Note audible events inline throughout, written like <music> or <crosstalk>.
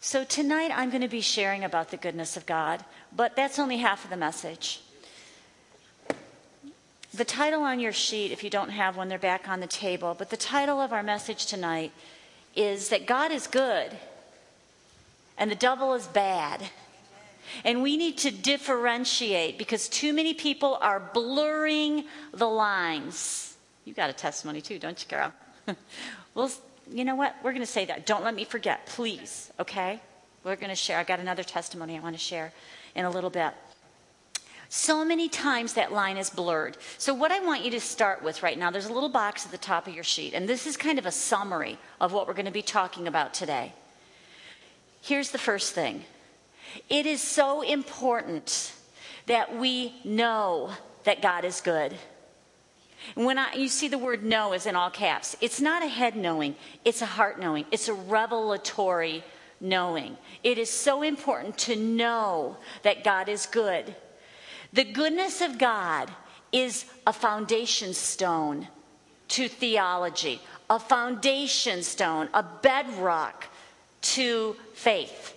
So, tonight I'm going to be sharing about the goodness of God, but that's only half of the message. The title on your sheet, if you don't have one, they're back on the table, but the title of our message tonight is that God is good and the devil is bad. And we need to differentiate because too many people are blurring the lines. You got a testimony too, don't you, Carol? <laughs> well, you know what? We're going to say that. Don't let me forget, please, okay? We're going to share. I got another testimony I want to share in a little bit. So many times that line is blurred. So, what I want you to start with right now, there's a little box at the top of your sheet, and this is kind of a summary of what we're going to be talking about today. Here's the first thing it is so important that we know that God is good. When I, you see the word know is in all caps, it's not a head knowing, it's a heart knowing, it's a revelatory knowing. It is so important to know that God is good. The goodness of God is a foundation stone to theology, a foundation stone, a bedrock to faith,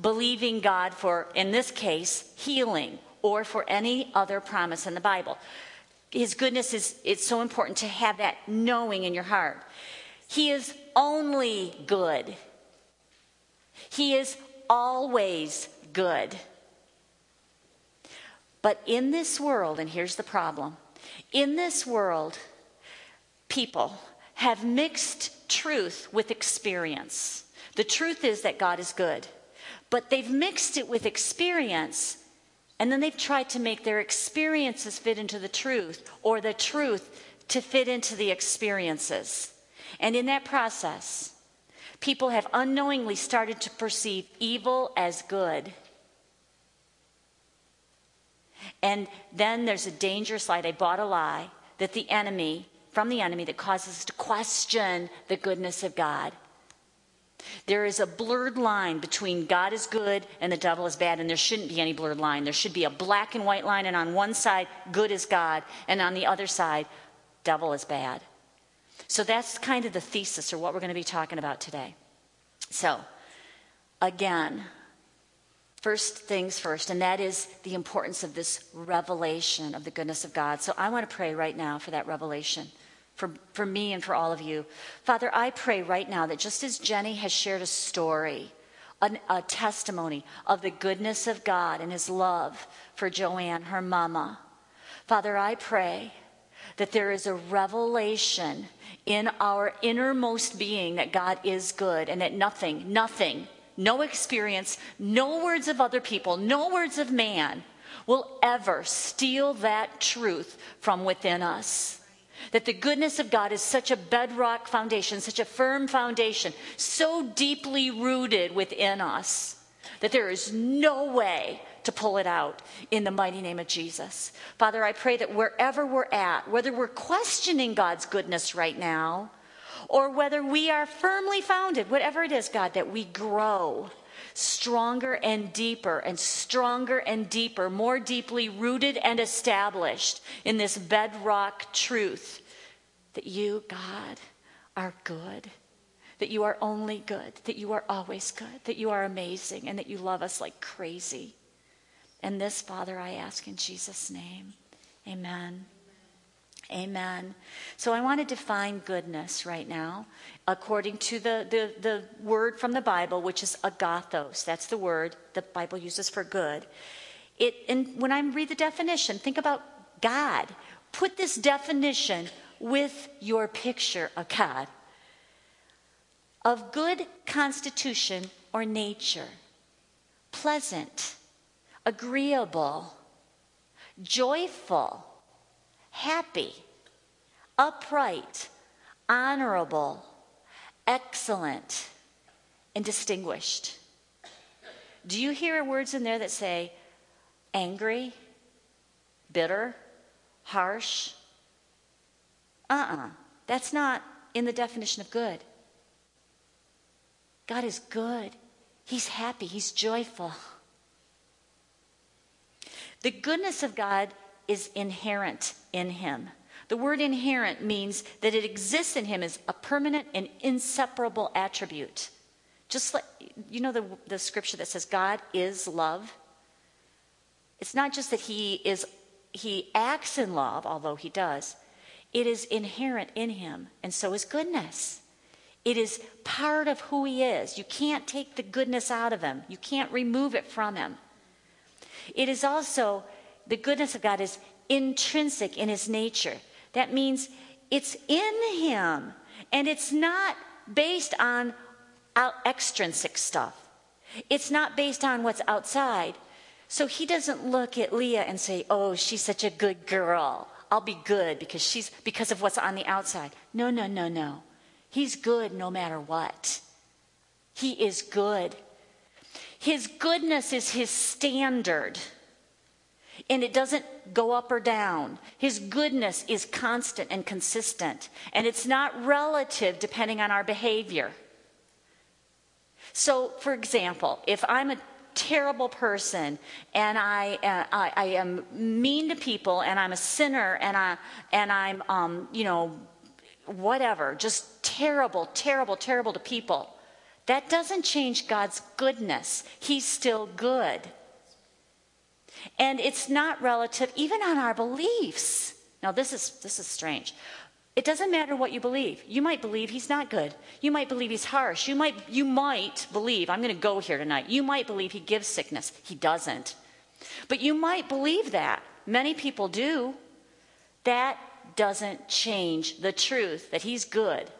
believing God for, in this case, healing or for any other promise in the Bible. His goodness is it's so important to have that knowing in your heart. He is only good. He is always good. But in this world, and here's the problem in this world, people have mixed truth with experience. The truth is that God is good, but they've mixed it with experience, and then they've tried to make their experiences fit into the truth, or the truth to fit into the experiences. And in that process, people have unknowingly started to perceive evil as good and then there's a dangerous lie. They bought a lie that the enemy, from the enemy, that causes us to question the goodness of God. There is a blurred line between God is good and the devil is bad, and there shouldn't be any blurred line. There should be a black and white line, and on one side, good is God, and on the other side, devil is bad. So that's kind of the thesis or what we're going to be talking about today. So, again, First things first, and that is the importance of this revelation of the goodness of God. So I want to pray right now for that revelation, for, for me and for all of you. Father, I pray right now that just as Jenny has shared a story, an, a testimony of the goodness of God and his love for Joanne, her mama, Father, I pray that there is a revelation in our innermost being that God is good and that nothing, nothing, no experience, no words of other people, no words of man will ever steal that truth from within us. That the goodness of God is such a bedrock foundation, such a firm foundation, so deeply rooted within us that there is no way to pull it out in the mighty name of Jesus. Father, I pray that wherever we're at, whether we're questioning God's goodness right now, or whether we are firmly founded, whatever it is, God, that we grow stronger and deeper and stronger and deeper, more deeply rooted and established in this bedrock truth that you, God, are good, that you are only good, that you are always good, that you are amazing, and that you love us like crazy. And this, Father, I ask in Jesus' name. Amen. Amen. So I want to define goodness right now according to the, the, the word from the Bible, which is agathos. That's the word the Bible uses for good. It, and when I read the definition, think about God. Put this definition with your picture of God of good constitution or nature, pleasant, agreeable, joyful happy, upright, honorable, excellent, and distinguished. Do you hear words in there that say angry, bitter, harsh? Uh uh-uh. uh. That's not in the definition of good. God is good. He's happy. He's joyful. The goodness of God is inherent in him. The word inherent means that it exists in him as a permanent and inseparable attribute. Just like, you know, the, the scripture that says God is love? It's not just that he is, he acts in love, although he does. It is inherent in him, and so is goodness. It is part of who he is. You can't take the goodness out of him, you can't remove it from him. It is also, the goodness of God is intrinsic in his nature. That means it's in him, and it's not based on extrinsic stuff. It's not based on what's outside. So he doesn't look at Leah and say, "Oh, she's such a good girl. I'll be good because she's because of what's on the outside." No, no, no, no. He's good no matter what. He is good. His goodness is his standard. And it doesn't go up or down. His goodness is constant and consistent. And it's not relative depending on our behavior. So, for example, if I'm a terrible person and I, uh, I, I, am mean to people and I'm a sinner and, I, and I'm, um, you know, whatever, just terrible, terrible, terrible to people, that doesn't change God's goodness. He's still good. And it's not relative even on our beliefs. Now this is this is strange. It doesn't matter what you believe. You might believe he's not good. You might believe he's harsh. You might you might believe I'm going to go here tonight. You might believe he gives sickness. He doesn't. But you might believe that. Many people do. That doesn't change the truth that he's good.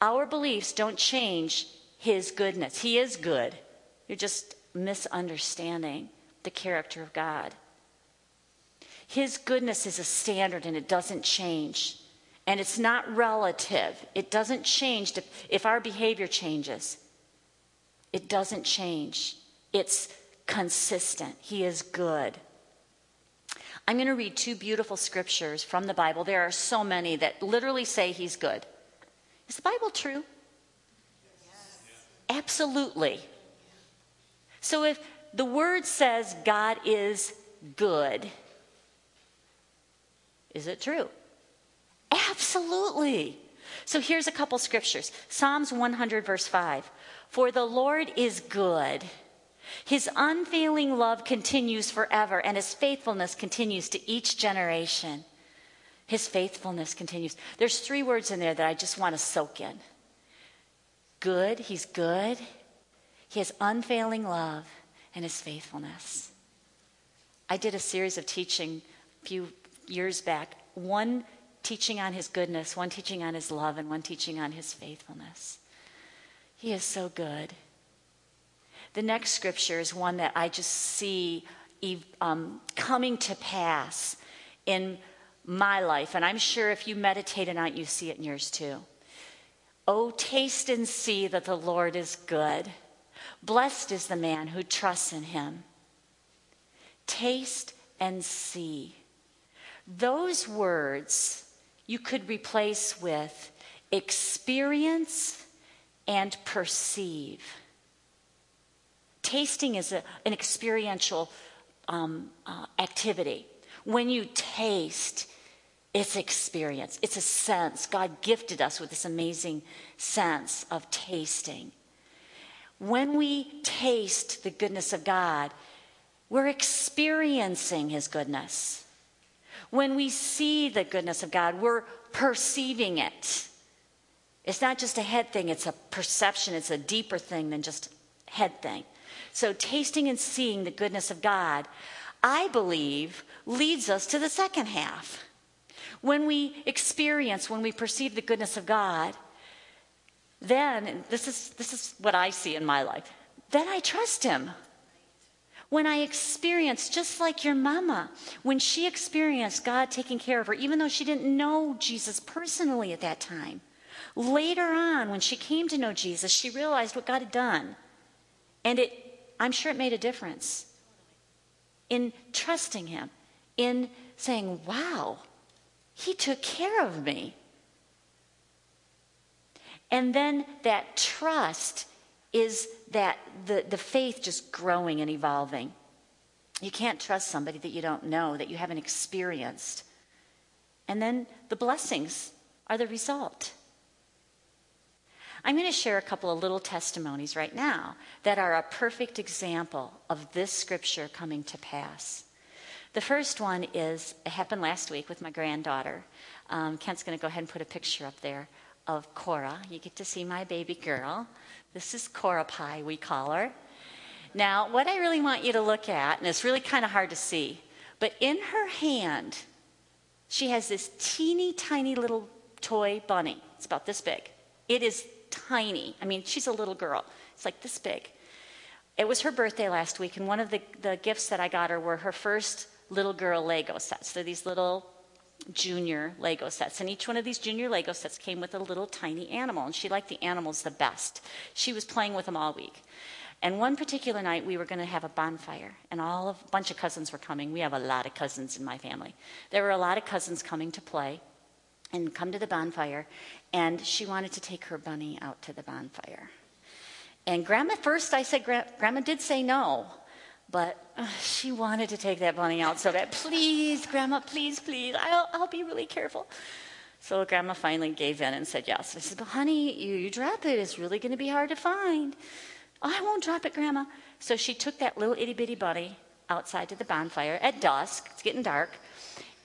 Our beliefs don't change his goodness. He is good. You're just misunderstanding the character of God. His goodness is a standard and it doesn't change. And it's not relative. It doesn't change if our behavior changes. It doesn't change. It's consistent. He is good. I'm going to read two beautiful scriptures from the Bible. There are so many that literally say he's good. Is the Bible true? Yes. Absolutely. So if the word says God is good, is it true? Absolutely. So here's a couple scriptures Psalms 100, verse 5. For the Lord is good. His unfailing love continues forever, and his faithfulness continues to each generation. His faithfulness continues. There's three words in there that I just want to soak in good, he's good. He has unfailing love and his faithfulness. I did a series of teaching a few years back. One teaching on his goodness, one teaching on his love, and one teaching on his faithfulness. He is so good. The next scripture is one that I just see um, coming to pass in my life, and I'm sure if you meditate on it, you see it in yours too. Oh, taste and see that the Lord is good. Blessed is the man who trusts in him. Taste and see. Those words you could replace with experience and perceive. Tasting is a, an experiential um, uh, activity. When you taste, it's experience, it's a sense. God gifted us with this amazing sense of tasting. When we taste the goodness of God, we're experiencing His goodness. When we see the goodness of God, we're perceiving it. It's not just a head thing, it's a perception, it's a deeper thing than just head thing. So, tasting and seeing the goodness of God, I believe, leads us to the second half. When we experience, when we perceive the goodness of God, then, this is, this is what I see in my life, then I trust Him when I experienced, just like your mama, when she experienced God taking care of her, even though she didn't know Jesus personally at that time, later on, when she came to know Jesus, she realized what God had done. And it, I'm sure it made a difference in trusting Him, in saying, wow, He took care of me. And then that trust is that the, the faith just growing and evolving. You can't trust somebody that you don't know, that you haven't experienced. And then the blessings are the result. I'm going to share a couple of little testimonies right now that are a perfect example of this scripture coming to pass. The first one is, it happened last week with my granddaughter. Um, Kent's going to go ahead and put a picture up there of Cora. You get to see my baby girl. This is Cora Pie, we call her. Now, what I really want you to look at, and it's really kind of hard to see, but in her hand, she has this teeny tiny little toy bunny. It's about this big. It is tiny. I mean, she's a little girl. It's like this big. It was her birthday last week, and one of the, the gifts that I got her were her first little girl Lego sets. They're these little junior Lego sets. And each one of these junior Lego sets came with a little tiny animal. And she liked the animals the best. She was playing with them all week. And one particular night, we were going to have a bonfire, and all of a bunch of cousins were coming. We have a lot of cousins in my family. There were a lot of cousins coming to play and come to the bonfire, and she wanted to take her bunny out to the bonfire. And Grandma, first I said, Grandma did say no, but uh, she wanted to take that bunny out so bad. Please, Grandma, please, please, I'll, I'll be really careful. So Grandma finally gave in and said yes. I said, but honey, you, you drop it, it's really going to be hard to find. Oh, I won't drop it, Grandma. So she took that little itty bitty bunny outside to the bonfire at dusk. It's getting dark.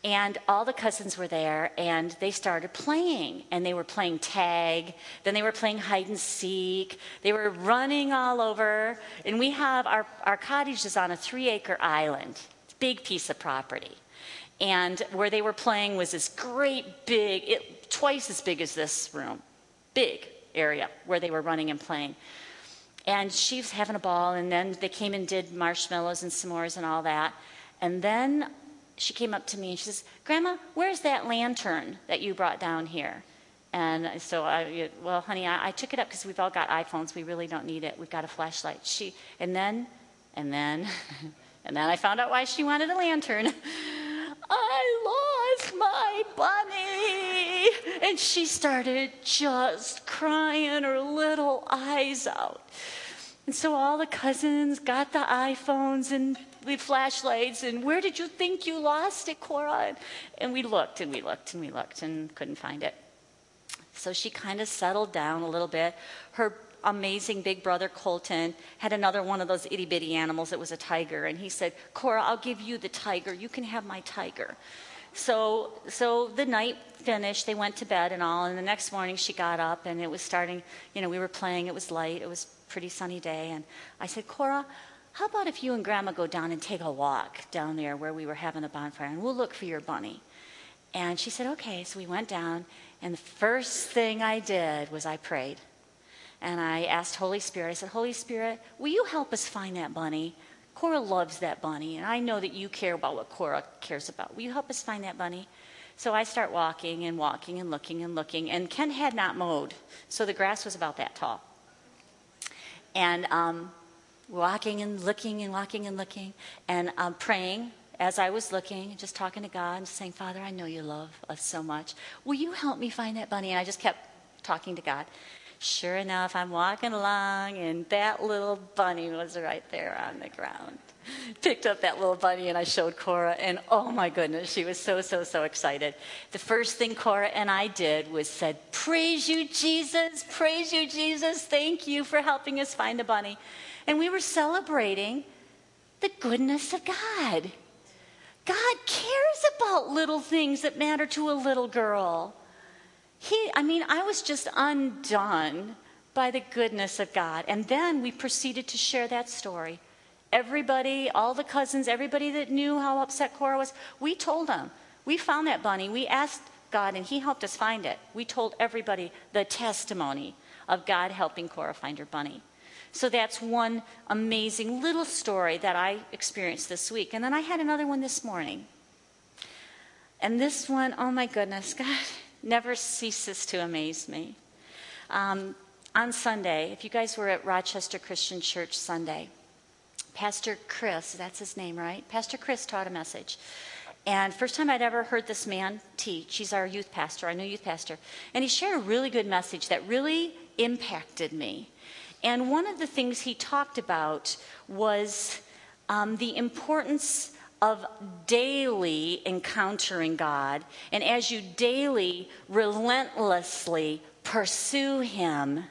And all the cousins were there, and they started playing. And they were playing tag, then they were playing hide and seek. They were running all over. And we have our, our cottage is on a three acre island, big piece of property. And where they were playing was this great big, it, twice as big as this room, big area where they were running and playing. And she was having a ball, and then they came and did marshmallows and s'mores and all that. And then she came up to me and she says, Grandma, where's that lantern that you brought down here? And so I, well, honey, I, I took it up because we've all got iPhones. We really don't need it. We've got a flashlight. She, and then, and then, <laughs> and then I found out why she wanted a lantern. <laughs> I lost my bunny. And she started just crying her little eyes out. And so all the cousins got the iPhones and the flashlights and where did you think you lost it, Cora? And we looked and we looked and we looked and couldn't find it. So she kind of settled down a little bit. Her amazing big brother Colton had another one of those itty bitty animals. It was a tiger, and he said, "Cora, I'll give you the tiger. You can have my tiger." So, so the night finished. They went to bed and all. And the next morning, she got up, and it was starting. You know, we were playing. It was light. It was pretty sunny day, and I said, "Cora, how about if you and Grandma go down and take a walk down there where we were having a bonfire, and we'll look for your bunny?" And she said, "Okay." So we went down, and the first thing I did was I prayed. And I asked Holy Spirit, I said, Holy Spirit, will you help us find that bunny? Cora loves that bunny, and I know that you care about what Cora cares about. Will you help us find that bunny? So I start walking and walking and looking and looking, and Ken had not mowed, so the grass was about that tall. And um, walking and looking and walking and looking, and um, praying as I was looking, just talking to God and saying, Father, I know you love us so much. Will you help me find that bunny? And I just kept talking to God. Sure enough, I'm walking along, and that little bunny was right there on the ground. Picked up that little bunny, and I showed Cora, and oh my goodness, she was so, so, so excited. The first thing Cora and I did was said, Praise you, Jesus, praise you, Jesus, thank you for helping us find the bunny. And we were celebrating the goodness of God. God cares about little things that matter to a little girl he, I mean, I was just undone by the goodness of God. And then we proceeded to share that story. Everybody, all the cousins, everybody that knew how upset Cora was, we told them. We found that bunny. We asked God, and He helped us find it. We told everybody the testimony of God helping Cora find her bunny. So that's one amazing little story that I experienced this week. And then I had another one this morning. And this one, oh my goodness, <laughs> God, never ceases to amaze me. Um, on Sunday, if you guys were at Rochester Christian Church Sunday, Pastor Chris, that's his name, right? Pastor Chris taught a message. And first time I'd ever heard this man teach, he's our youth pastor, our new youth pastor, and he shared a really good message that really impacted me. And one of the things he talked about was um, the importance of daily encountering God, and as you daily, relentlessly pursue Him,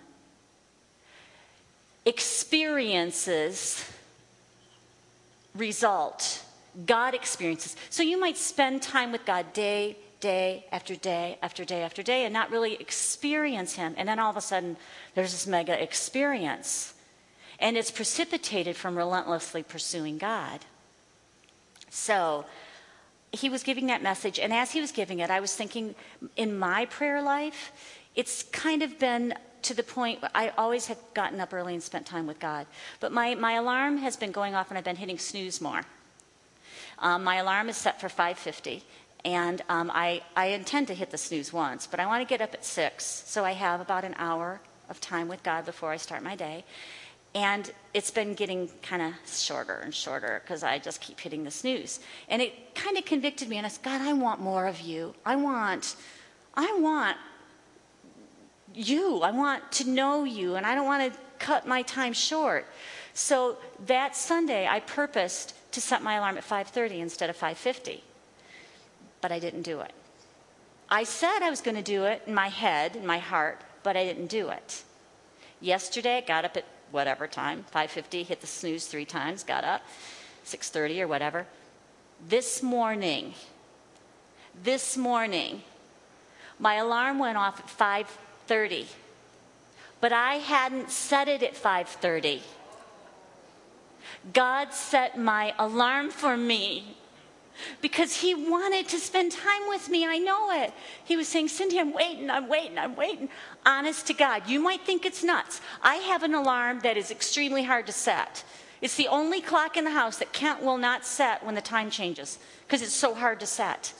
experiences result. God experiences. So you might spend time with God day, day after day after day after day and not really experience Him. And then all of a sudden, there's this mega experience. And it's precipitated from relentlessly pursuing God. So he was giving that message. And as he was giving it, I was thinking in my prayer life, it's kind of been to the point I always had gotten up early and spent time with God. But my, my alarm has been going off and I've been hitting snooze more. Um, my alarm is set for 550 and um, I, I intend to hit the snooze once, but I want to get up at 6, so I have about an hour of time with God before I start my day. And it's been getting kind of shorter and shorter because I just keep hitting the snooze. And it kind of convicted me, and I said, God, I want more of you. I want, I want you. I want to know you, and I don't want to cut my time short. So that Sunday, I purposed to set my alarm at 5:30 instead of 5:50, but I didn't do it. I said I was going to do it in my head, in my heart, but I didn't do it. Yesterday, I got up at whatever time, 5:50, hit the snooze 3 times, got up, 6:30 or whatever. This morning, this morning, my alarm went off at 5:30. But I hadn't set it at 5:30. God set my alarm for me because he wanted to spend time with me. I know it. He was saying, Cindy, I'm waiting, I'm waiting, I'm waiting. Honest to God, you might think it's nuts. I have an alarm that is extremely hard to set. It's the only clock in the house that Kent will not set when the time changes because it's so hard to set.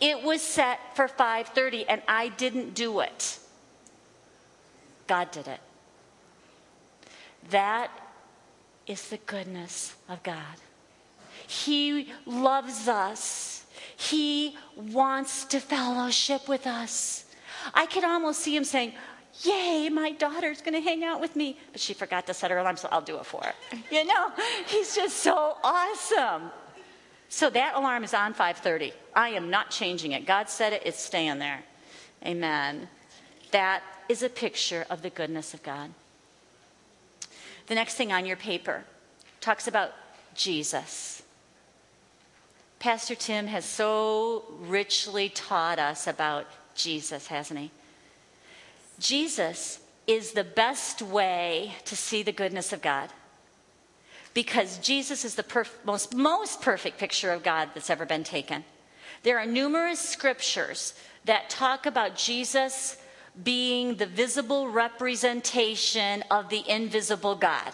It was set for 5:30 and I didn't do it. God did it. That is the goodness of God. He loves us. He wants to fellowship with us. I could almost see him saying, Yay, my daughter's going to hang out with me. But she forgot to set her alarm, so I'll do it for her. <laughs> You know, he's just so awesome. So that alarm is on 5:30. I am not changing it. God said it, it's staying there. Amen. That is a picture of the goodness of God. The next thing on your paper talks about Jesus. Pastor Tim has so richly taught us about Jesus, hasn't he? Jesus is the best way to see the goodness of God because Jesus is the perf- most, most perfect picture of God that's ever been taken. There are numerous scriptures that talk about Jesus being the visible representation of the invisible God.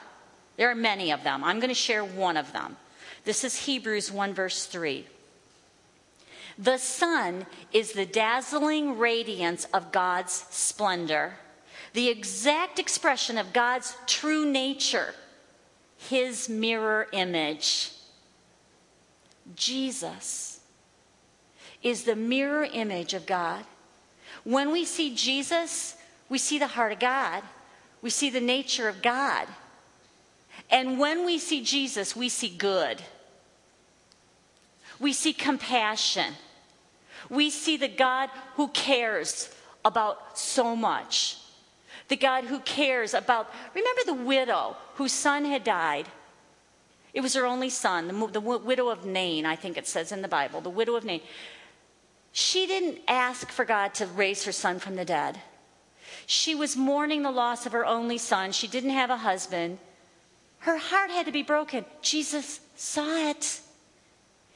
There are many of them. I'm going to share one of them. This is Hebrews 1, verse 3. The Son is the dazzling radiance of God's splendor, the exact expression of God's true nature, his mirror image. Jesus is the mirror image of God. When we see Jesus, we see the heart of God, we see the nature of God. And when we see Jesus, we see good. We see compassion. We see the God who cares about so much. The God who cares about, remember the widow whose son had died? It was her only son, the, the widow of Nain, I think it says in the Bible, the widow of Nain. She didn't ask for God to raise her son from the dead. She was mourning the loss of her only son. She didn't have a husband. Her heart had to be broken. Jesus saw it.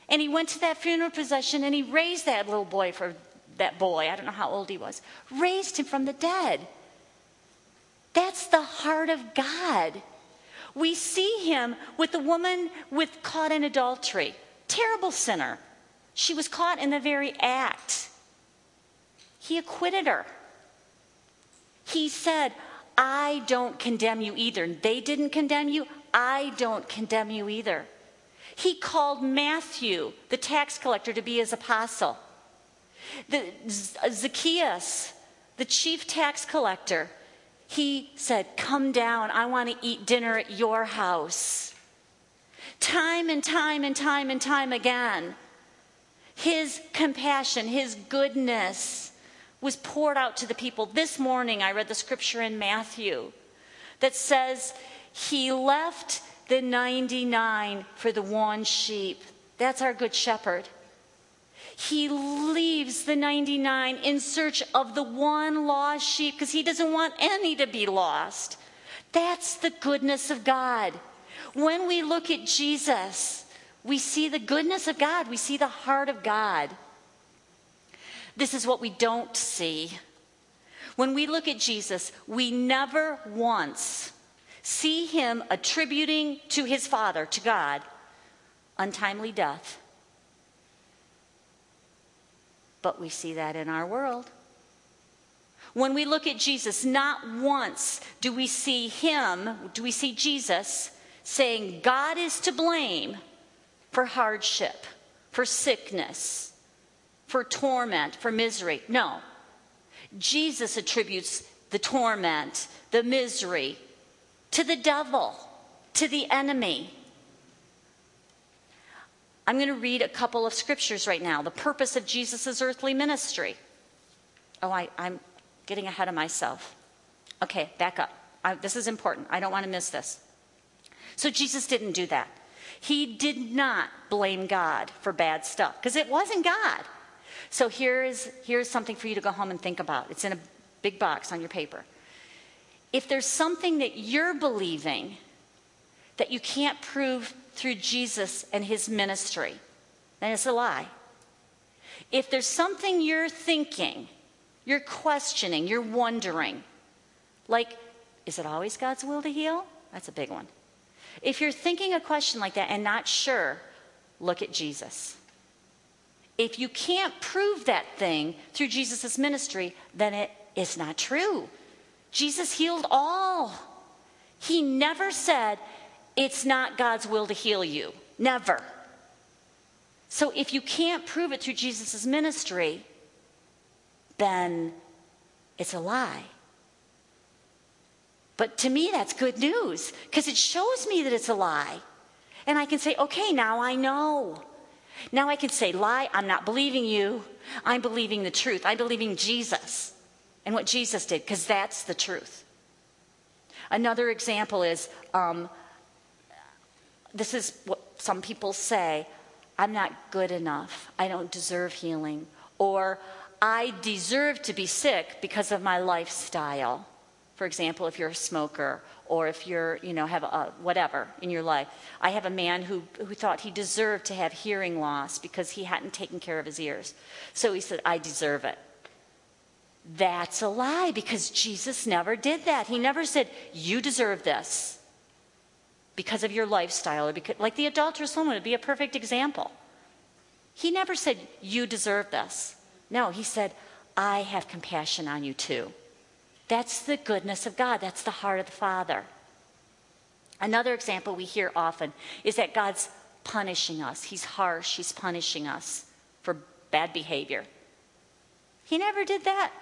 And he went to that funeral procession and he raised that little boy for that boy. I don't know how old he was. Raised him from the dead. That's the heart of God. We see him with the woman with caught in adultery. Terrible sinner. She was caught in the very act. He acquitted her. He said, I don't condemn you either. They didn't condemn you. I don't condemn you either. He called Matthew, the tax collector, to be his apostle. The, uh, Zacchaeus, the chief tax collector, he said, Come down, I want to eat dinner at your house. Time and time and time and time again, his compassion, his goodness was poured out to the people. This morning, I read the scripture in Matthew that says He left the 99 for the one sheep. That's our good shepherd. He leaves the 99 in search of the one lost sheep because he doesn't want any to be lost. That's the goodness of God. When we look at Jesus, we see the goodness of God, we see the heart of God. This is what we don't see. When we look at Jesus, we never once see him attributing to his Father, to God, untimely death. But we see that in our world. When we look at Jesus, not once do we see him, do we see Jesus saying, God is to blame for hardship, for sickness, for torment, for misery. No. Jesus attributes the torment, the misery, to the devil, to the enemy. I'm going to read a couple of scriptures right now. The purpose of Jesus' earthly ministry. Oh, I, am getting ahead of myself. Okay, back up. I, this is important. I don't want to miss this. So, Jesus didn't do that. He did not blame God for bad stuff because it wasn't God. So, here is, here's something for you to go home and think about. It's in a big box on your paper if there's something that you're believing that you can't prove through Jesus and his ministry, then it's a lie. If there's something you're thinking, you're questioning, you're wondering, like, is it always God's will to heal? That's a big one. If you're thinking a question like that and not sure, look at Jesus. If you can't prove that thing through Jesus' ministry, then it is not true. Jesus healed all. He never said, it's not God's will to heal you. Never. So if you can't prove it through Jesus' ministry, then it's a lie. But to me, that's good news because it shows me that it's a lie. And I can say, okay, now I know. Now I can say, lie, I'm not believing you. I'm believing the truth. I'm believing Jesus and what Jesus did, because that's the truth. Another example is um, this is what some people say I'm not good enough. I don't deserve healing. Or I deserve to be sick because of my lifestyle. For example, if you're a smoker or if you're, you know, have a, whatever in your life. I have a man who, who thought he deserved to have hearing loss because he hadn't taken care of his ears. So he said, I deserve it. That's a lie because Jesus never did that. He never said, You deserve this because of your lifestyle, or because, like the adulterous woman would be a perfect example. He never said, You deserve this. No, he said, I have compassion on you too. That's the goodness of God, that's the heart of the Father. Another example we hear often is that God's punishing us. He's harsh, He's punishing us for bad behavior. He never did that.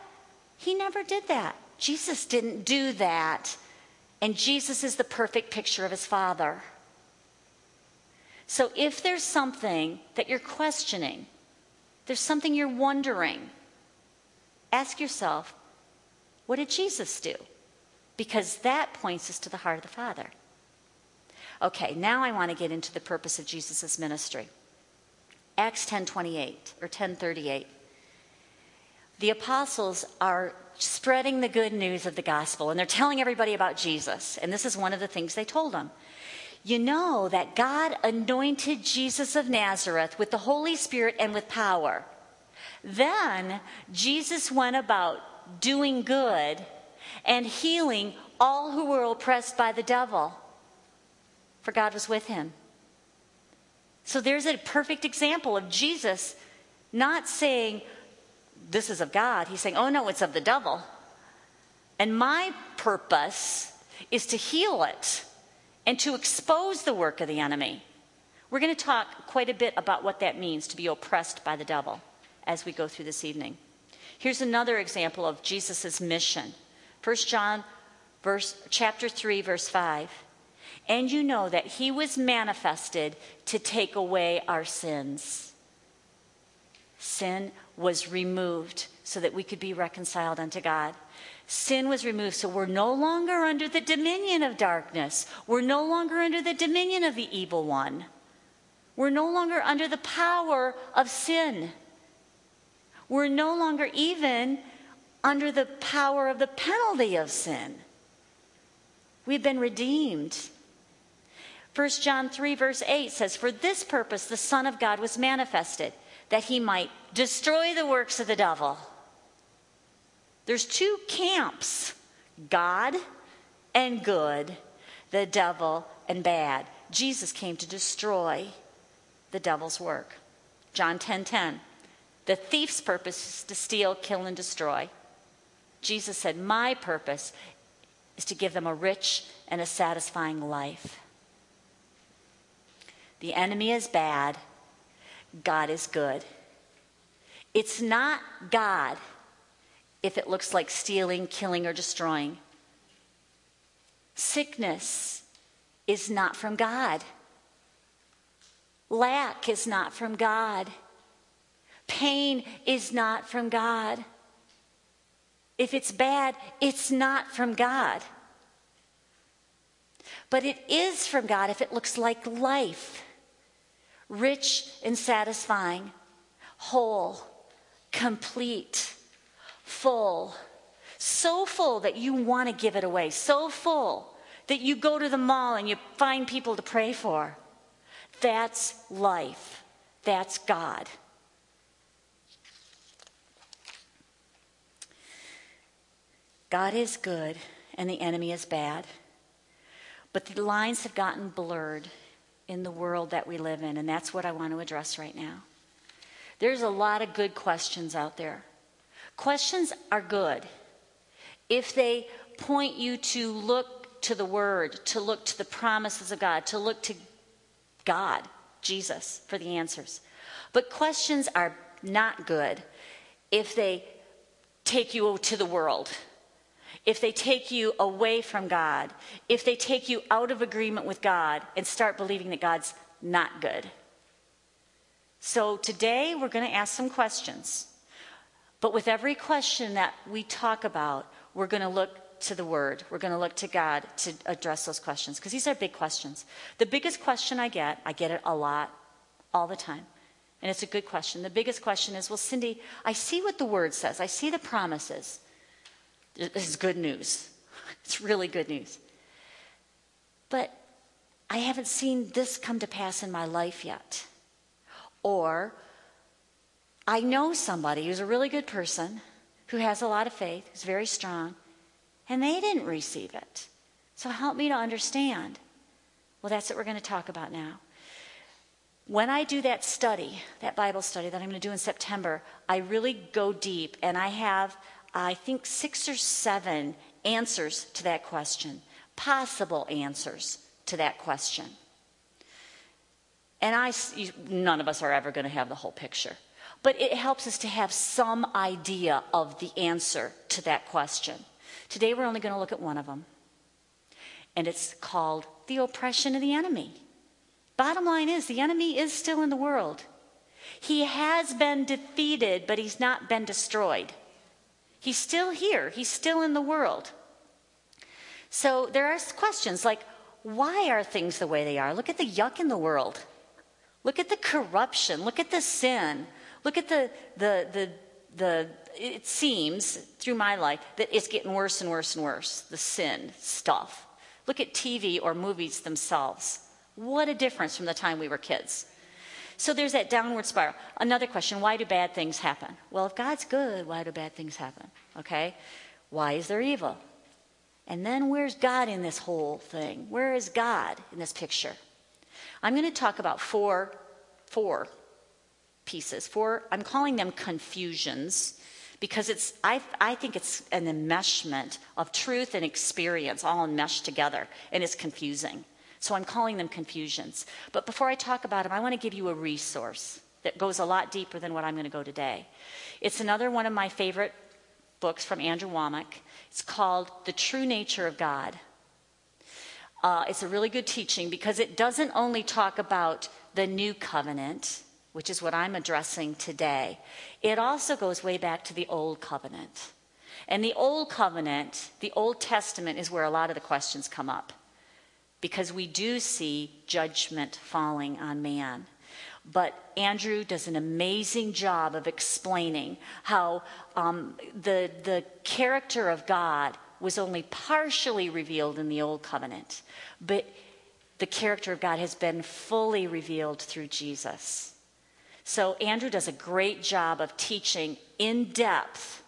He never did that. Jesus didn't do that. And Jesus is the perfect picture of his Father. So if there's something that you're questioning, there's something you're wondering, ask yourself, what did Jesus do? Because that points us to the heart of the Father. Okay, now I want to get into the purpose of Jesus' ministry. Acts 10:28 or 10:38 the apostles are spreading the good news of the gospel and they're telling everybody about Jesus. And this is one of the things they told them. You know that God anointed Jesus of Nazareth with the Holy Spirit and with power. Then Jesus went about doing good and healing all who were oppressed by the devil, for God was with him. So there's a perfect example of Jesus not saying, this is of God. He's saying, oh no, it's of the devil. And my purpose is to heal it and to expose the work of the enemy. We're going to talk quite a bit about what that means to be oppressed by the devil as we go through this evening. Here's another example of Jesus' mission. 1 John verse, chapter 3, verse 5. And you know that he was manifested to take away our sins. Sin was removed so that we could be reconciled unto God. Sin was removed, so we're no longer under the dominion of darkness. We're no longer under the dominion of the evil one. We're no longer under the power of sin. We're no longer even under the power of the penalty of sin. We've been redeemed. 1 John 3, verse 8 says, For this purpose the Son of God was manifested, that he might destroy the works of the devil. There's two camps God and good, the devil and bad. Jesus came to destroy the devil's work. John 10 10. The thief's purpose is to steal, kill, and destroy. Jesus said, My purpose is to give them a rich and a satisfying life. The enemy is bad, God is good. It's not God if it looks like stealing, killing, or destroying. Sickness is not from God. Lack is not from God. Pain is not from God. If it's bad, it's not from God. But it is from God if it looks like life rich and satisfying, whole, complete, full. So full that you want to give it away. So full that you go to the mall and you find people to pray for. That's life. That's God. God is good and the enemy is bad. But the lines have gotten blurred in the world that we live in, and that's what I want to address right now. There's a lot of good questions out there. Questions are good if they point you to look to the Word, to look to the promises of God, to look to God, Jesus, for the answers. But questions are not good if they take you to the world, if they take you away from God, if they take you out of agreement with God and start believing that God's not good. So today we're going to ask some questions. But with every question that we talk about, we're going to look to the Word. We're going to look to God to address those questions because these are big questions. The biggest question I get, I get it a lot, all the time. And it's a good question. The biggest question is Well, Cindy, I see what the Word says, I see the promises. This is good news. <laughs> It's really good news. But I haven't seen this come to pass in my life yet. Or I know somebody who's a really good person, who has a lot of faith, who's very strong, and they didn't receive it. So help me to understand. Well, that's what we're going to talk about now. When I do that study, that Bible study that I'm going to do in September, I really go deep and I have, I think, six or seven answers to that question, possible answers to that question. And I, none of us are ever going to have the whole picture but it helps us to have some idea of the answer to that question. Today, we're only going to look at one of them, and it's called the oppression of the enemy. Bottom line is, the enemy is still in the world. He has been defeated, but he's not been destroyed. He's still here, he's still in the world. So there are questions like, why are things the way they are? Look at the yuck in the world. Look at the corruption. Look at the sin. Look at the, the, the, the, it seems through my life that it's getting worse and worse and worse, the sin stuff. Look at TV or movies themselves. What a difference from the time we were kids. So there's that downward spiral. Another question why do bad things happen? Well, if God's good, why do bad things happen? Okay? Why is there evil? And then where's God in this whole thing? Where is God in this picture? I'm going to talk about four, four pieces. Four, I'm calling them confusions because it's I, I think it's an enmeshment of truth and experience all enmeshed together and it's confusing so i'm calling them confusions. But before i talk about them i want to give you a resource that goes a lot deeper than what i'm going to go today. It's another one of my favorite books from andrew wommack it's called the true nature of god. Uh, it's a really good teaching because it doesn't only talk about the new covenant which is what I'm addressing today, it also goes way back to the Old Covenant. And the Old Covenant, the Old Testament, is where a lot of the questions come up because we do see judgment falling on man. But Andrew does an amazing job of explaining how um, the, the character of God was only partially revealed in the Old Covenant, but the character of God has been fully revealed through Jesus. So Andrew does a great job of teaching in depth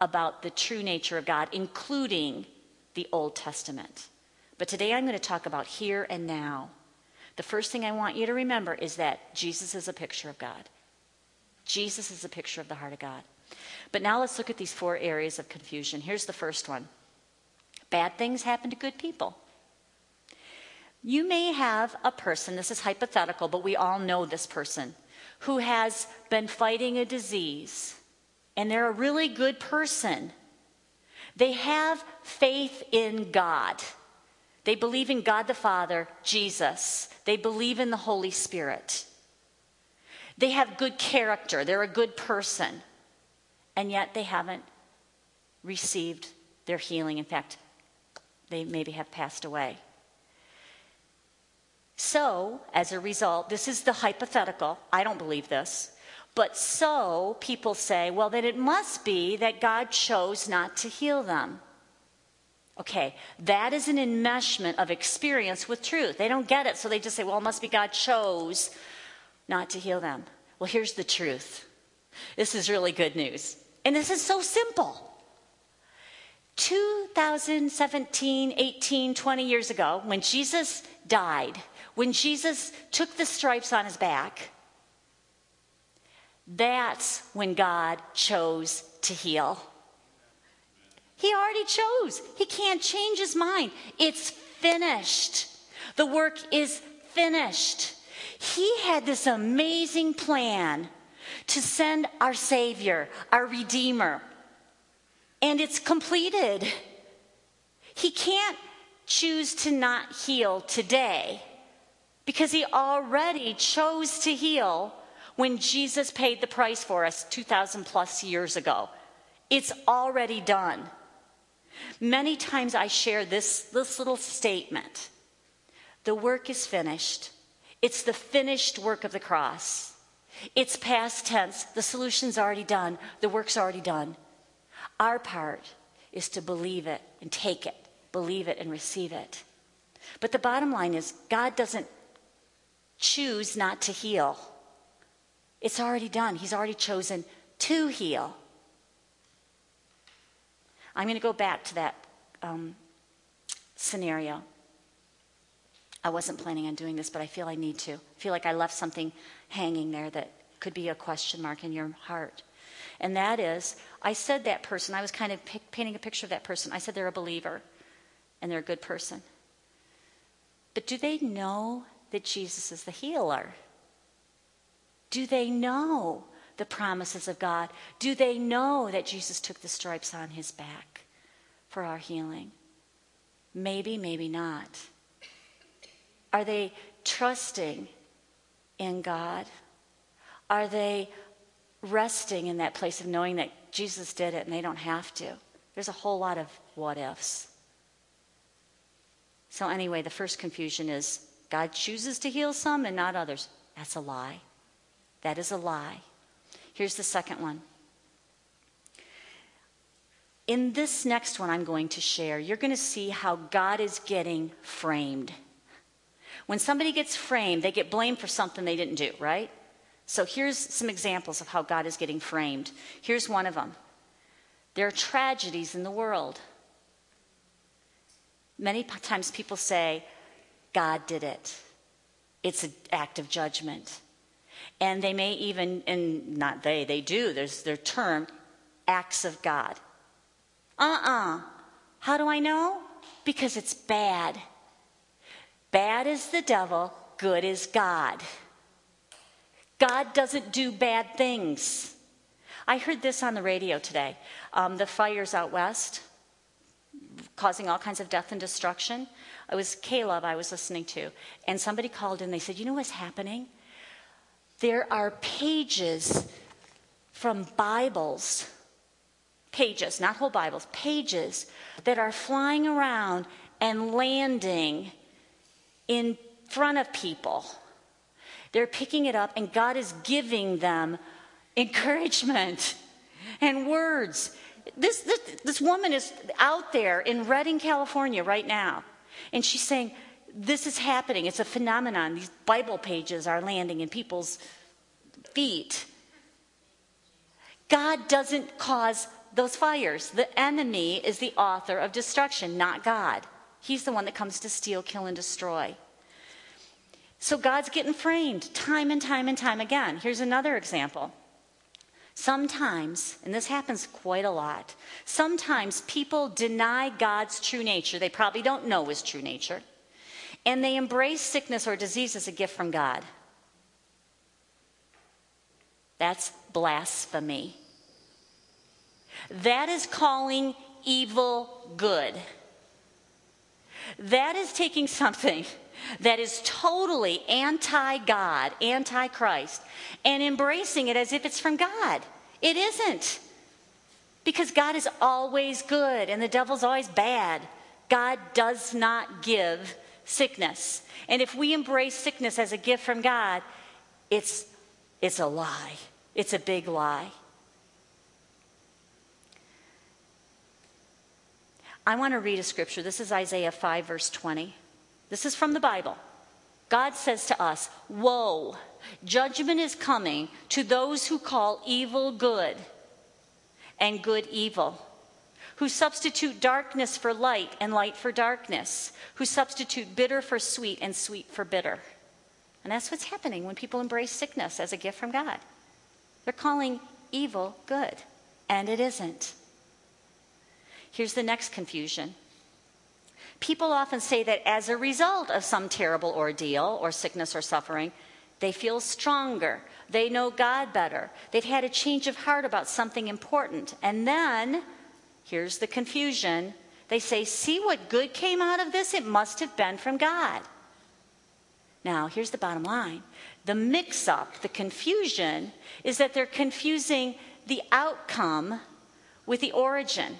about the true nature of God, including the Old Testament. But today I'm going to talk about here and now. The first thing I want you to remember is that Jesus is a picture of God. Jesus is a picture of the heart of God. But now let's look at these four areas of confusion. Here's the first one bad things happen to good people. You may have a person, this is hypothetical, but we all know this person, who has been fighting a disease, and they're a really good person. They have faith in God. They believe in God the Father, Jesus. They believe in the Holy Spirit. They have good character. They're a good person. And yet they haven't received their healing. In fact, they maybe have passed away. So, as a result, this is the hypothetical. I don't believe this. But so people say, well, then it must be that God chose not to heal them. Okay, that is an enmeshment of experience with truth. They don't get it, so they just say, well, it must be God chose not to heal them. Well, here's the truth. This is really good news. And this is so simple. 2017, 18, 20 years ago, when Jesus died, when Jesus took the stripes on his back, that's when God chose to heal. He already chose. He can't change his mind. It's finished. The work is finished. He had this amazing plan to send our Savior, our Redeemer, and it's completed. He can't choose to not heal today because he already chose to heal when Jesus paid the price for us 2,000 plus years ago. It's already done. Many times I share this, this little statement The work is finished. It's the finished work of the cross. It's past tense. The solution's already done. The work's already done. Our part is to believe it and take it, believe it and receive it. But the bottom line is God doesn't choose not to heal. It's already done. He's already chosen to heal. I'm going to go back to that um, scenario. I wasn't planning on doing this, but I feel I need to. I feel like I left something hanging there that could be a question mark in your heart. And that is, I said that person, I was kind of p- painting a picture of that person. I said they're a believer and they're a good person. But do they know that Jesus is the healer? Do they know the promises of God? Do they know that Jesus took the stripes on his back for our healing? Maybe, maybe not. Are they trusting in God? Are they resting in that place of knowing that Jesus did it and they don't have to? There's a whole lot of what ifs. So, anyway, the first confusion is God chooses to heal some and not others. That's a lie. That is a lie. Here's the second one. In this next one I'm going to share, you're going to see how God is getting framed. When somebody gets framed, they get blamed for something they didn't do, right? So here's some examples of how God is getting framed. Here's one of them there are tragedies in the world. Many times people say, God did it. It's an act of judgment. And they may even, and not they, they do, there's their term, acts of God. Uh uh-uh. uh How do I know? Because it's bad. Bad is the devil, good is God. God doesn't do bad things. I heard this on the radio today. Um, the fires out west, causing all kinds of death and destruction. It was K-LOVE I was listening to, and somebody called in. They said, You know what's happening? There are pages from Bibles, pages, not whole Bibles, pages that are flying around and landing in front of people. They're picking it up, and God is giving them encouragement <laughs> and words. This, this, this woman is out there in Redding, California right now, and she's saying, This is happening. It's a phenomenon. These Bible pages are landing in people's feet. God doesn't cause those fires. The enemy is the author of destruction, not God. He's the one that comes to steal, kill, and destroy. So God's getting framed time and time and time again. Here's another example. Sometimes, and this happens quite a lot, sometimes people deny God's true nature. They probably don't know his true nature. And they embrace sickness or disease as a gift from God. That's blasphemy. That is calling evil good. That is taking something that is totally anti God, anti Christ, and embracing it as if it's from God. It isn't. Because God is always good and the devil's always bad. God does not give sickness. And if we embrace sickness as a gift from God, it's, it's a lie. It's a big lie. I want to read a scripture. This is Isaiah 5, verse 20. This is from the Bible. God says to us, Woe, judgment is coming to those who call evil good and good evil, who substitute darkness for light and light for darkness, who substitute bitter for sweet and sweet for bitter. And that's what's happening when people embrace sickness as a gift from God. They're calling evil good, and it isn't. Here's the next confusion People often say that as a result of some terrible ordeal or sickness or suffering, they feel stronger. They know God better. They've had a change of heart about something important. And then, here's the confusion they say, See what good came out of this? It must have been from God. Now, here's the bottom line the mix up, the confusion, is that they're confusing the outcome with the origin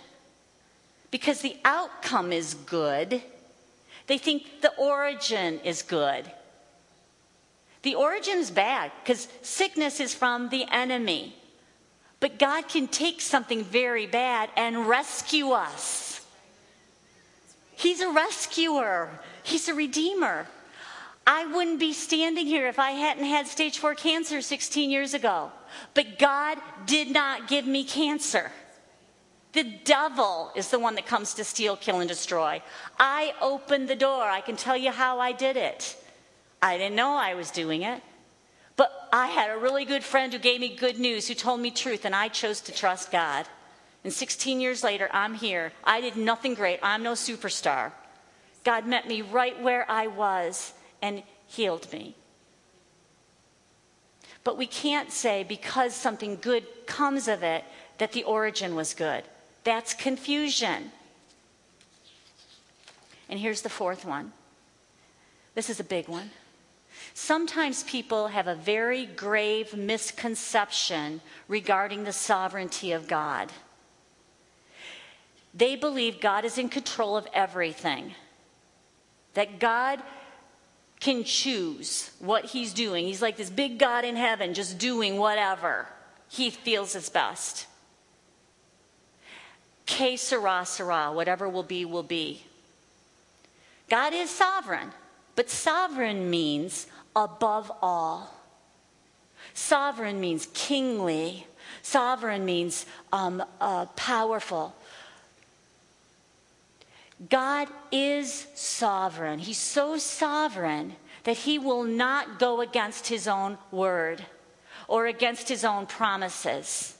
because the outcome is good, they think the origin is good. The origin is bad because sickness is from the enemy. But God can take something very bad and rescue us. He's a rescuer, He's a redeemer. I wouldn't be standing here if I hadn't had stage four cancer 16 years ago. But God did not give me cancer. The devil is the one that comes to steal, kill, and destroy. I opened the door. I can tell you how I did it. I didn't know I was doing it. But I had a really good friend who gave me good news, who told me truth, and I chose to trust God. And 16 years later, I'm here. I did nothing great. I'm no superstar. God met me right where I was and healed me. But we can't say because something good comes of it that the origin was good. That's confusion. And here's the fourth one. This is a big one. Sometimes people have a very grave misconception regarding the sovereignty of God. They believe God is in control of everything, that God can choose what He's doing. He's like this big God in heaven, just doing whatever He feels is best. Que sera, sera, whatever will be, will be. God is sovereign, but sovereign means above all. Sovereign means kingly. Sovereign means um, uh, powerful. God is sovereign. He's so sovereign that he will not go against his own word or against his own promises.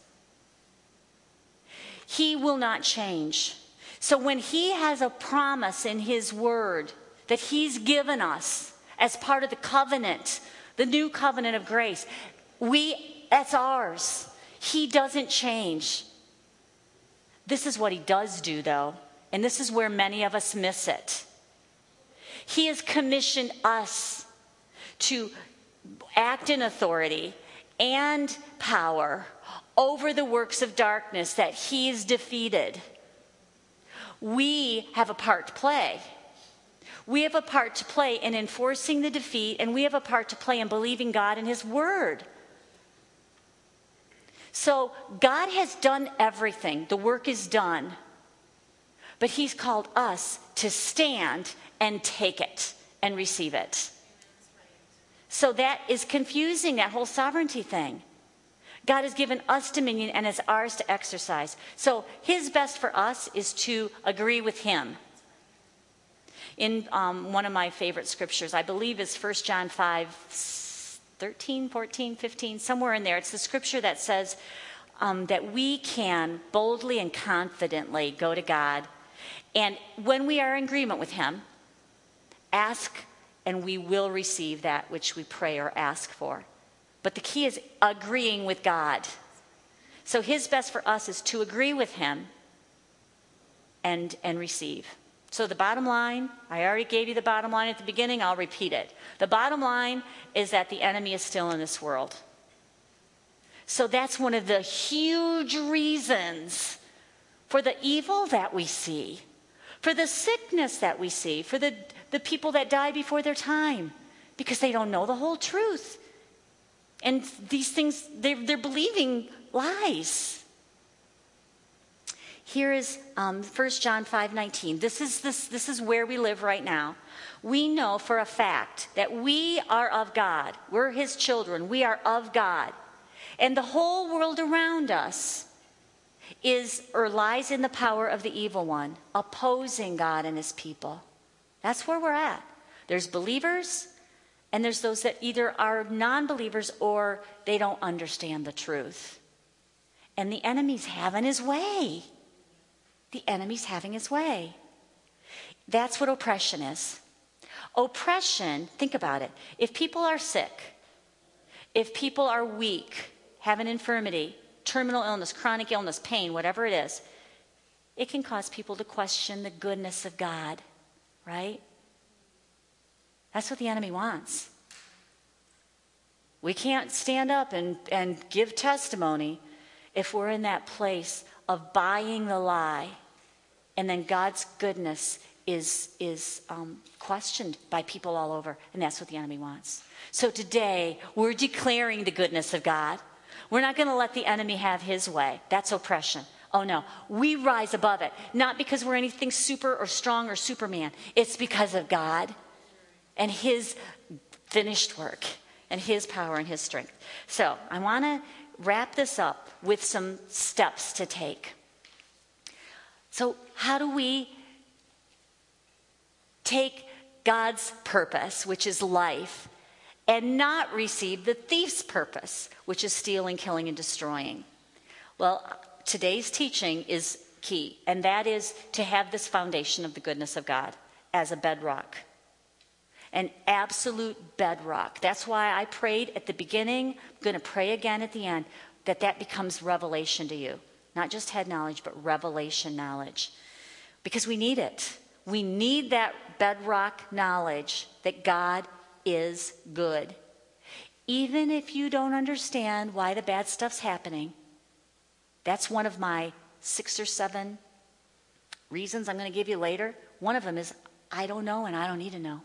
He will not change. So when He has a promise in His Word that He's given us as part of the covenant, the new covenant of grace, we, that's ours. He doesn't change. This is what He does do, though, and this is where many of us miss it. He has commissioned us to act in authority and power over the works of darkness that he's defeated. We have a part to play. We have a part to play in enforcing the defeat, and we have a part to play in believing God and His Word. So, God has done everything, the work is done. But He's called us to stand and take it and receive it. So, that is confusing, that whole sovereignty thing. God has given us dominion and it's ours to exercise. So, His best for us is to agree with Him in um, one of my favorite scriptures, I believe is 1 John 5 13, 14, 15, somewhere in there. It's the scripture that says um, that we can boldly and confidently go to God. And when we are in agreement with Him, ask and we will receive that which we pray or ask for. But the key is agreeing with God. So His best for us is to agree with Him and, and receive. So, the bottom line, I already gave you the bottom line at the beginning, I'll repeat it. The bottom line is that the enemy is still in this world. So, that's one of the huge reasons for the evil that we see, for the sickness that we see, for the, the people that die before their time, because they don't know the whole truth. And these things, they're, they're believing lies. Here is um, 1 John 5 19. This is, this, this is where we live right now. We know for a fact that we are of God. We're his children. We are of God. And the whole world around us is or lies in the power of the evil one, opposing God and his people. That's where we're at. There's believers, and there's those that either are non believers or they don't understand the truth. And the enemy's having his way the enemy's having his way. That's what oppression is. Oppression, think about it. If people are sick, if people are weak, have an infirmity, terminal illness, chronic illness, pain, whatever it is, it can cause people to question the goodness of God, right? That's what the enemy wants. We can't stand up and, and give testimony if we're in that place of buying the lie and then God's goodness is, is um, questioned by people all over, and that's what the enemy wants. So today, we're declaring the goodness of God. We're not going to let the enemy have his way. That's oppression. Oh no, we rise above it. Not because we're anything super or strong or Superman. It's because of God and his finished work and his power and his strength. So I want to wrap this up with some steps to take. So, how do we take God's purpose, which is life, and not receive the thief's purpose, which is stealing, killing, and destroying? Well, today's teaching is key, and that is to have this foundation of the goodness of God as a bedrock. An absolute bedrock. That's why I prayed at the beginning, I'm going to pray again at the end, that that becomes revelation to you. Not just head knowledge, but revelation knowledge. Because we need it. We need that bedrock knowledge that God is good. Even if you don't understand why the bad stuff's happening, that's one of my six or seven reasons I'm going to give you later. One of them is I don't know and I don't need to know.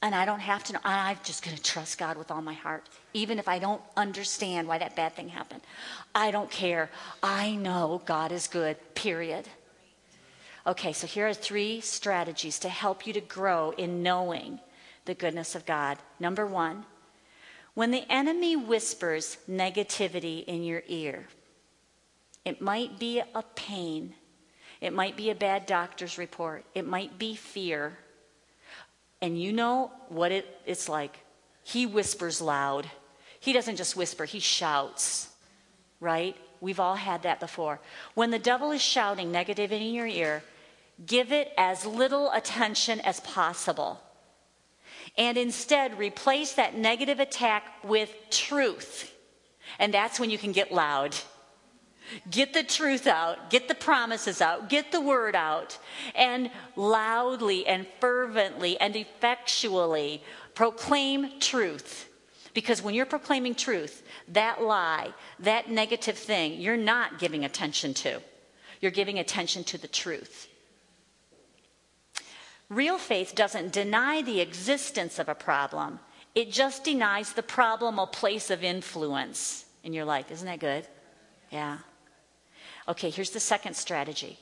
And I don't have to know. I'm just going to trust God with all my heart, even if I don't understand why that bad thing happened. I don't care. I know God is good, period. Okay, so here are three strategies to help you to grow in knowing the goodness of God. Number one, when the enemy whispers negativity in your ear, it might be a pain, it might be a bad doctor's report, it might be fear and you know what it, it's like. He whispers loud. He doesn't just whisper, he shouts, right? We've all had that before. When the devil is shouting negative in your ear, give it as little attention as possible. And instead, replace that negative attack with truth. And that's when you can get loud. Get the truth out, get the promises out, get the word out, and loudly and fervently and effectually proclaim truth. Because when you're proclaiming truth, that lie, that negative thing, you're not giving attention to. You're giving attention to the truth. Real faith doesn't deny the existence of a problem, it just denies the problem a place of influence in your life. Isn't that good? Yeah. Okay, here's the second strategy.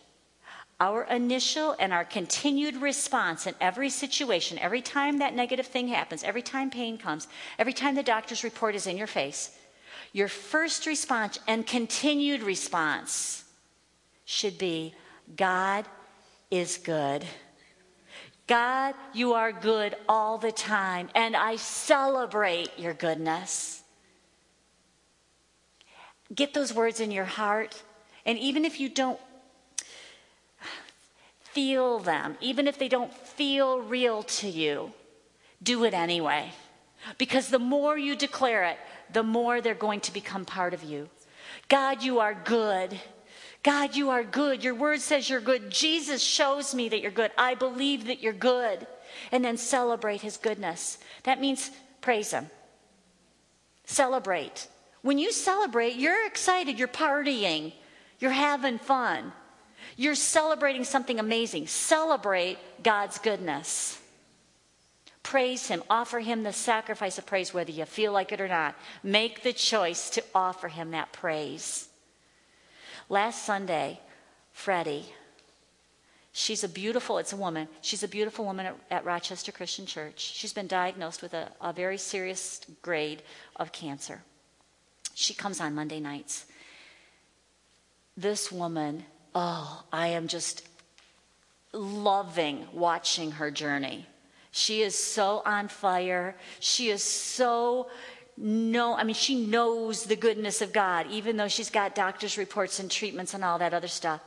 Our initial and our continued response in every situation, every time that negative thing happens, every time pain comes, every time the doctor's report is in your face, your first response and continued response should be God is good. God, you are good all the time, and I celebrate your goodness. Get those words in your heart and even if you don't feel them, even if they don't feel real to you, do it anyway. Because the more you declare it, the more they're going to become part of you. God, you are good. God, you are good. Your word says you're good. Jesus shows me that you're good. I believe that you're good. And then celebrate his goodness. That means praise him. Celebrate. When you celebrate, you're excited, you're partying. You're having fun. You're celebrating something amazing. Celebrate God's goodness. Praise Him. Offer Him the sacrifice of praise, whether you feel like it or not. Make the choice to offer Him that praise. Last Sunday, Freddie, she's a beautiful, it's a woman, she's a beautiful woman at, at Rochester Christian Church. She's been diagnosed with a, a very serious grade of cancer. She comes on Monday nights this woman, oh, I am just loving watching her journey. She is so on fire. She is so no, I mean, she knows the goodness of God, even though she's got doctor's reports and treatments and all that other stuff.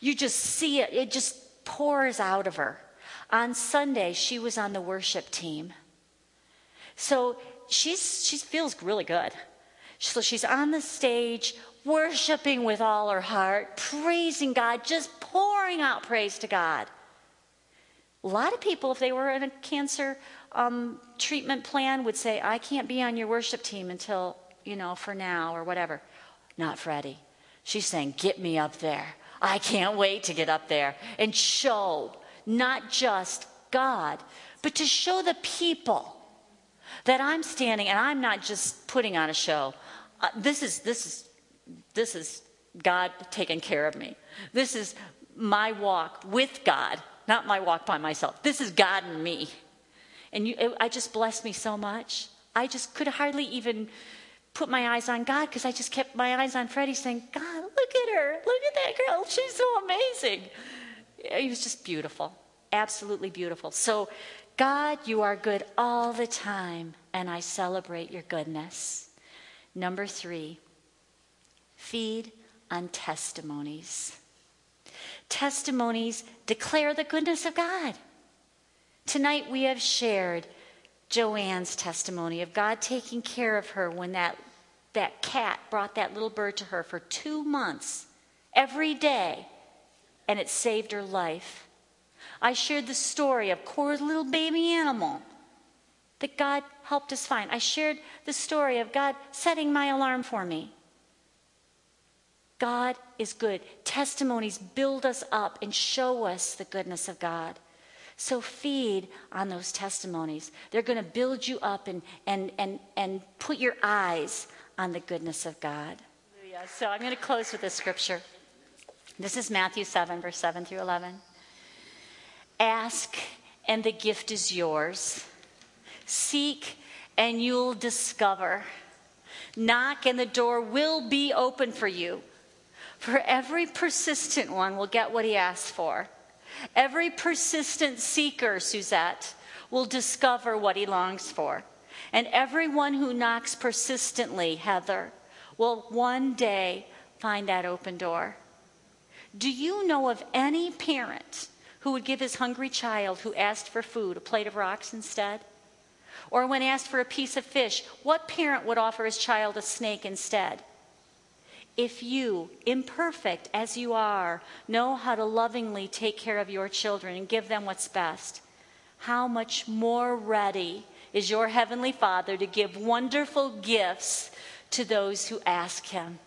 You just see it, it just pours out of her. On Sunday, she was on the worship team. So she's, she feels really good. So she's on the stage worshiping with all her heart, praising God, just pouring out praise to God. A lot of people, if they were in a cancer um, treatment plan, would say, I can't be on your worship team until, you know, for now or whatever. Not Freddie. She's saying, Get me up there. I can't wait to get up there and show not just God, but to show the people that I'm standing and I'm not just putting on a show. Uh, this is this is this is God taking care of me. This is my walk with God, not my walk by myself. This is God and me. And you, it, I just blessed me so much. I just could hardly even put my eyes on God because I just kept my eyes on Freddie saying, God, look at her. Look at that girl. She's so amazing. It was just beautiful. Absolutely beautiful. So, God, you are good all the time, and I celebrate your goodness. Number three, feed on testimonies. Testimonies declare the goodness of God. Tonight we have shared Joanne's testimony of God taking care of her when that, that cat brought that little bird to her for two months every day, and it saved her life. I shared the story of Cora's little baby animal that God helped us find. I shared the story of God setting my alarm for me. God is good. Testimonies build us up and show us the goodness of God. So feed on those testimonies. They're going to build you up and, and, and, and put your eyes on the goodness of God. So I'm going to close with this scripture. This is Matthew 7, verse 7 through 11. Ask, and the gift is yours. Seek, and you'll discover. Knock, and the door will be open for you. For every persistent one will get what he asks for. Every persistent seeker, Suzette, will discover what he longs for. And everyone who knocks persistently, Heather, will one day find that open door. Do you know of any parent who would give his hungry child who asked for food a plate of rocks instead? Or when asked for a piece of fish, what parent would offer his child a snake instead? If you, imperfect as you are, know how to lovingly take care of your children and give them what's best, how much more ready is your Heavenly Father to give wonderful gifts to those who ask Him?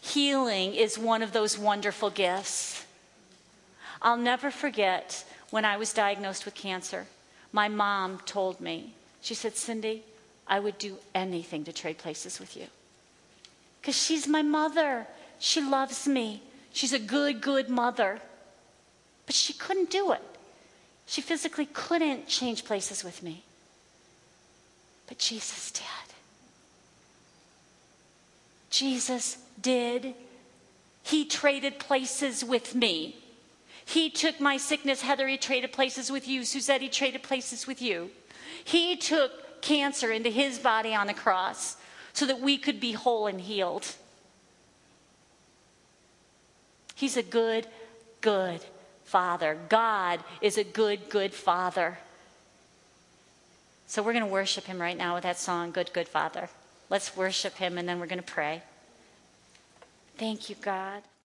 Healing is one of those wonderful gifts. I'll never forget when I was diagnosed with cancer. My mom told me, she said, Cindy, I would do anything to trade places with you. Because she's my mother. She loves me. She's a good, good mother. But she couldn't do it. She physically couldn't change places with me. But Jesus did. Jesus did. He traded places with me. He took my sickness. Heather, he traded places with you. Suzette, he traded places with you. He took cancer into his body on the cross so that we could be whole and healed. He's a good, good father. God is a good, good father. So we're going to worship him right now with that song, Good, Good Father. Let's worship him and then we're going to pray. Thank you, God.